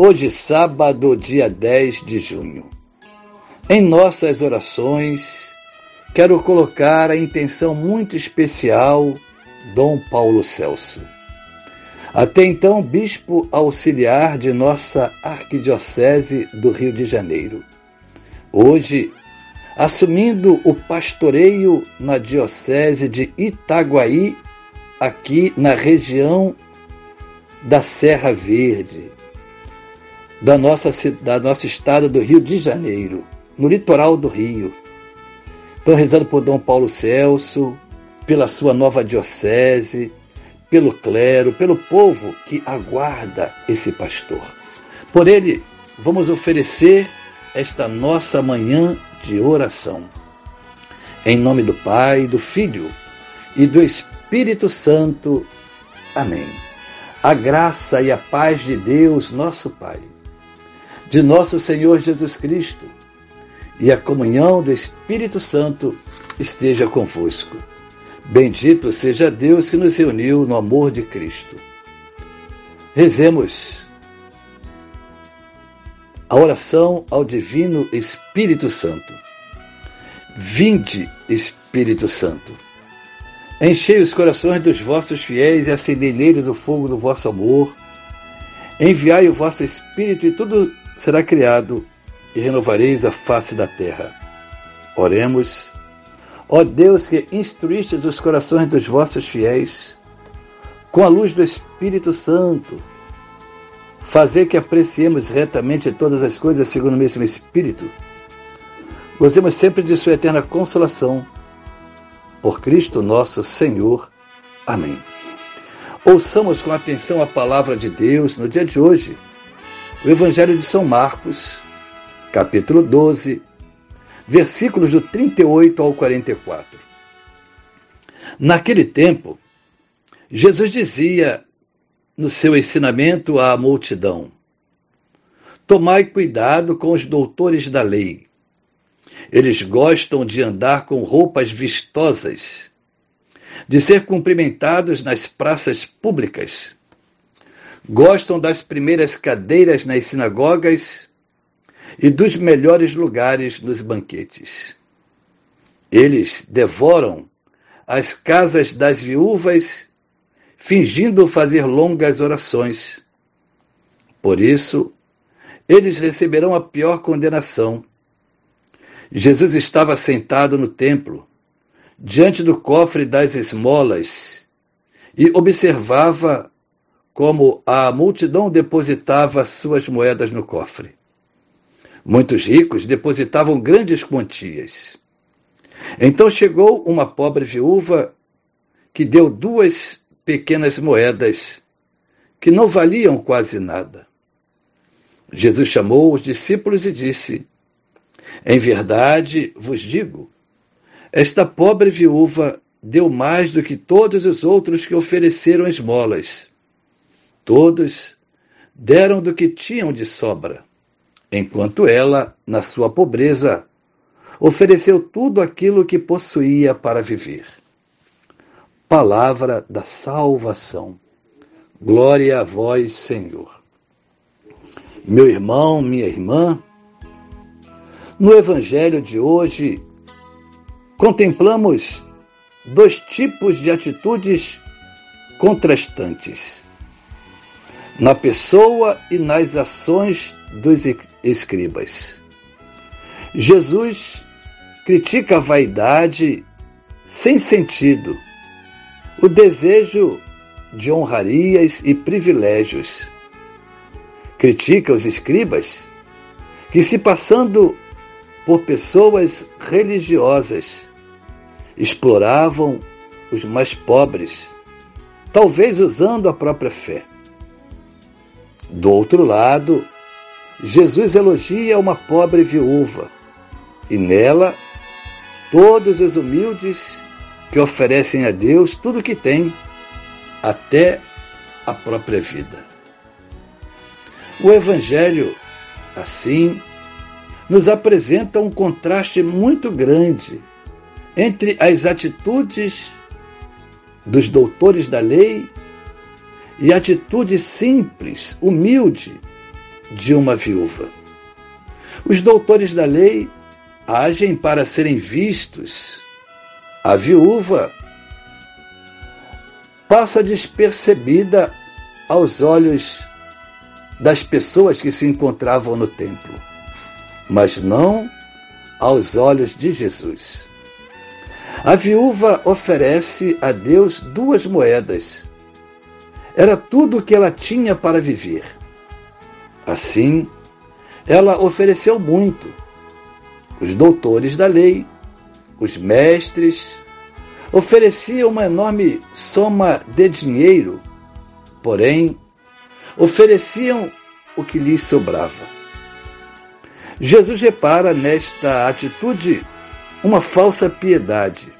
Hoje, sábado, dia 10 de junho. Em nossas orações, quero colocar a intenção muito especial Dom Paulo Celso. Até então, bispo auxiliar de nossa Arquidiocese do Rio de Janeiro. Hoje, assumindo o pastoreio na Diocese de Itaguaí, aqui na região da Serra Verde, da nossa, da nossa estado do Rio de Janeiro, no litoral do Rio. Estou rezando por Dom Paulo Celso, pela sua nova diocese, pelo clero, pelo povo que aguarda esse pastor. Por ele, vamos oferecer esta nossa manhã de oração. Em nome do Pai, do Filho e do Espírito Santo. Amém. A graça e a paz de Deus, nosso Pai de nosso Senhor Jesus Cristo e a comunhão do Espírito Santo esteja convosco. Bendito seja Deus que nos reuniu no amor de Cristo. Rezemos a oração ao Divino Espírito Santo. Vinde, Espírito Santo. Enchei os corações dos vossos fiéis e acendei neles o fogo do vosso amor. Enviai o vosso Espírito e tudo será criado e renovareis a face da terra. Oremos. Ó Deus que instruístes os corações dos vossos fiéis, com a luz do Espírito Santo, fazer que apreciemos retamente todas as coisas segundo o mesmo Espírito. Gozemos sempre de Sua eterna consolação. Por Cristo nosso Senhor. Amém. Ouçamos com atenção a palavra de Deus no dia de hoje o Evangelho de São Marcos, capítulo 12, versículos do 38 ao 44. Naquele tempo, Jesus dizia no seu ensinamento à multidão: Tomai cuidado com os doutores da lei. Eles gostam de andar com roupas vistosas, de ser cumprimentados nas praças públicas gostam das primeiras cadeiras nas sinagogas e dos melhores lugares nos banquetes. Eles devoram as casas das viúvas, fingindo fazer longas orações. Por isso, eles receberão a pior condenação. Jesus estava sentado no templo, diante do cofre das esmolas, e observava como a multidão depositava suas moedas no cofre. Muitos ricos depositavam grandes quantias. Então chegou uma pobre viúva que deu duas pequenas moedas que não valiam quase nada. Jesus chamou os discípulos e disse: Em verdade vos digo, esta pobre viúva deu mais do que todos os outros que ofereceram esmolas Todos deram do que tinham de sobra, enquanto ela, na sua pobreza, ofereceu tudo aquilo que possuía para viver. Palavra da salvação. Glória a vós, Senhor. Meu irmão, minha irmã, no Evangelho de hoje, contemplamos dois tipos de atitudes contrastantes na pessoa e nas ações dos escribas. Jesus critica a vaidade sem sentido, o desejo de honrarias e privilégios. Critica os escribas que, se passando por pessoas religiosas, exploravam os mais pobres, talvez usando a própria fé. Do outro lado, Jesus elogia uma pobre viúva e nela todos os humildes que oferecem a Deus tudo o que têm, até a própria vida. O Evangelho, assim, nos apresenta um contraste muito grande entre as atitudes dos doutores da lei e atitude simples, humilde de uma viúva. Os doutores da lei agem para serem vistos. A viúva passa despercebida aos olhos das pessoas que se encontravam no templo, mas não aos olhos de Jesus. A viúva oferece a Deus duas moedas. Era tudo o que ela tinha para viver. Assim, ela ofereceu muito. Os doutores da lei, os mestres, ofereciam uma enorme soma de dinheiro, porém, ofereciam o que lhes sobrava. Jesus repara nesta atitude uma falsa piedade,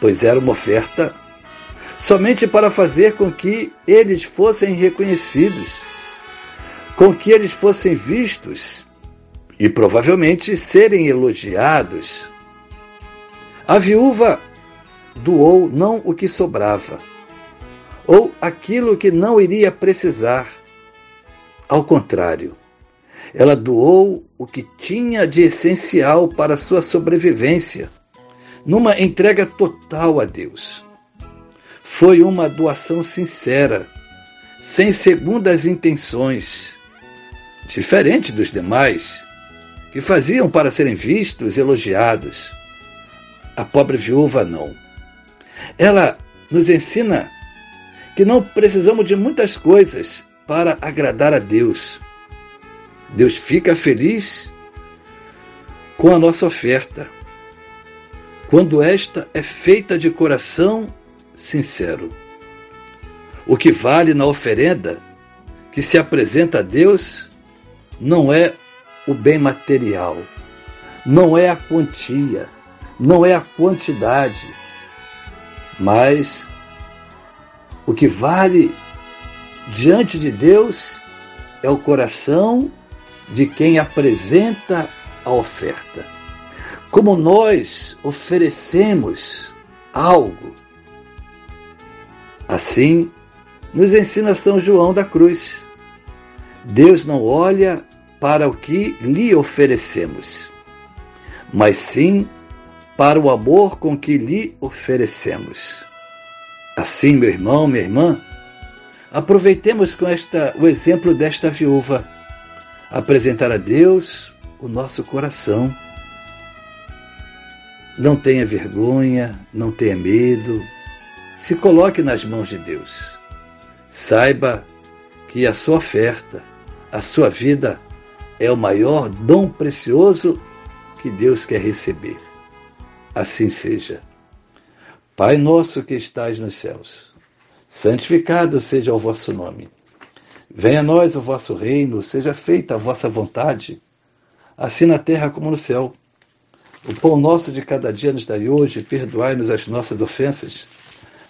pois era uma oferta somente para fazer com que eles fossem reconhecidos, com que eles fossem vistos e provavelmente serem elogiados. A viúva doou não o que sobrava, ou aquilo que não iria precisar. Ao contrário, ela doou o que tinha de essencial para sua sobrevivência, numa entrega total a Deus. Foi uma doação sincera, sem segundas intenções, diferente dos demais, que faziam para serem vistos, elogiados. A pobre viúva não. Ela nos ensina que não precisamos de muitas coisas para agradar a Deus. Deus fica feliz com a nossa oferta, quando esta é feita de coração sincero. O que vale na oferenda que se apresenta a Deus não é o bem material, não é a quantia, não é a quantidade, mas o que vale diante de Deus é o coração de quem apresenta a oferta. Como nós oferecemos algo, assim nos ensina São João da Cruz. Deus não olha para o que lhe oferecemos, mas sim para o amor com que lhe oferecemos. Assim, meu irmão, minha irmã, aproveitemos com esta o exemplo desta viúva, apresentar a Deus o nosso coração. Não tenha vergonha, não tenha medo, se coloque nas mãos de Deus. Saiba que a sua oferta, a sua vida é o maior dom precioso que Deus quer receber. Assim seja. Pai nosso que estais nos céus, santificado seja o vosso nome. Venha a nós o vosso reino, seja feita a vossa vontade, assim na terra como no céu. O pão nosso de cada dia nos dai hoje, perdoai-nos as nossas ofensas,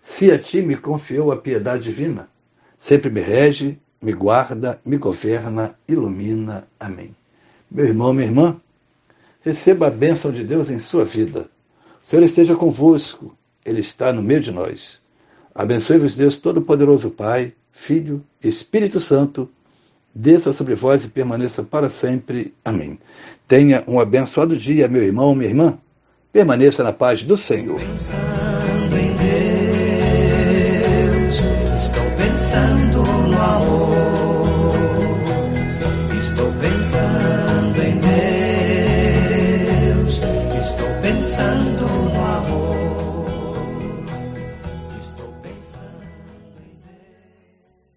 se a ti me confiou a piedade divina, sempre me rege, me guarda, me governa, ilumina. Amém. Meu irmão, minha irmã, receba a bênção de Deus em sua vida. O Senhor esteja convosco, Ele está no meio de nós. Abençoe-vos, Deus Todo-Poderoso, Pai, Filho Espírito Santo, desça sobre vós e permaneça para sempre. Amém. Tenha um abençoado dia, meu irmão, minha irmã. Permaneça na paz do Senhor.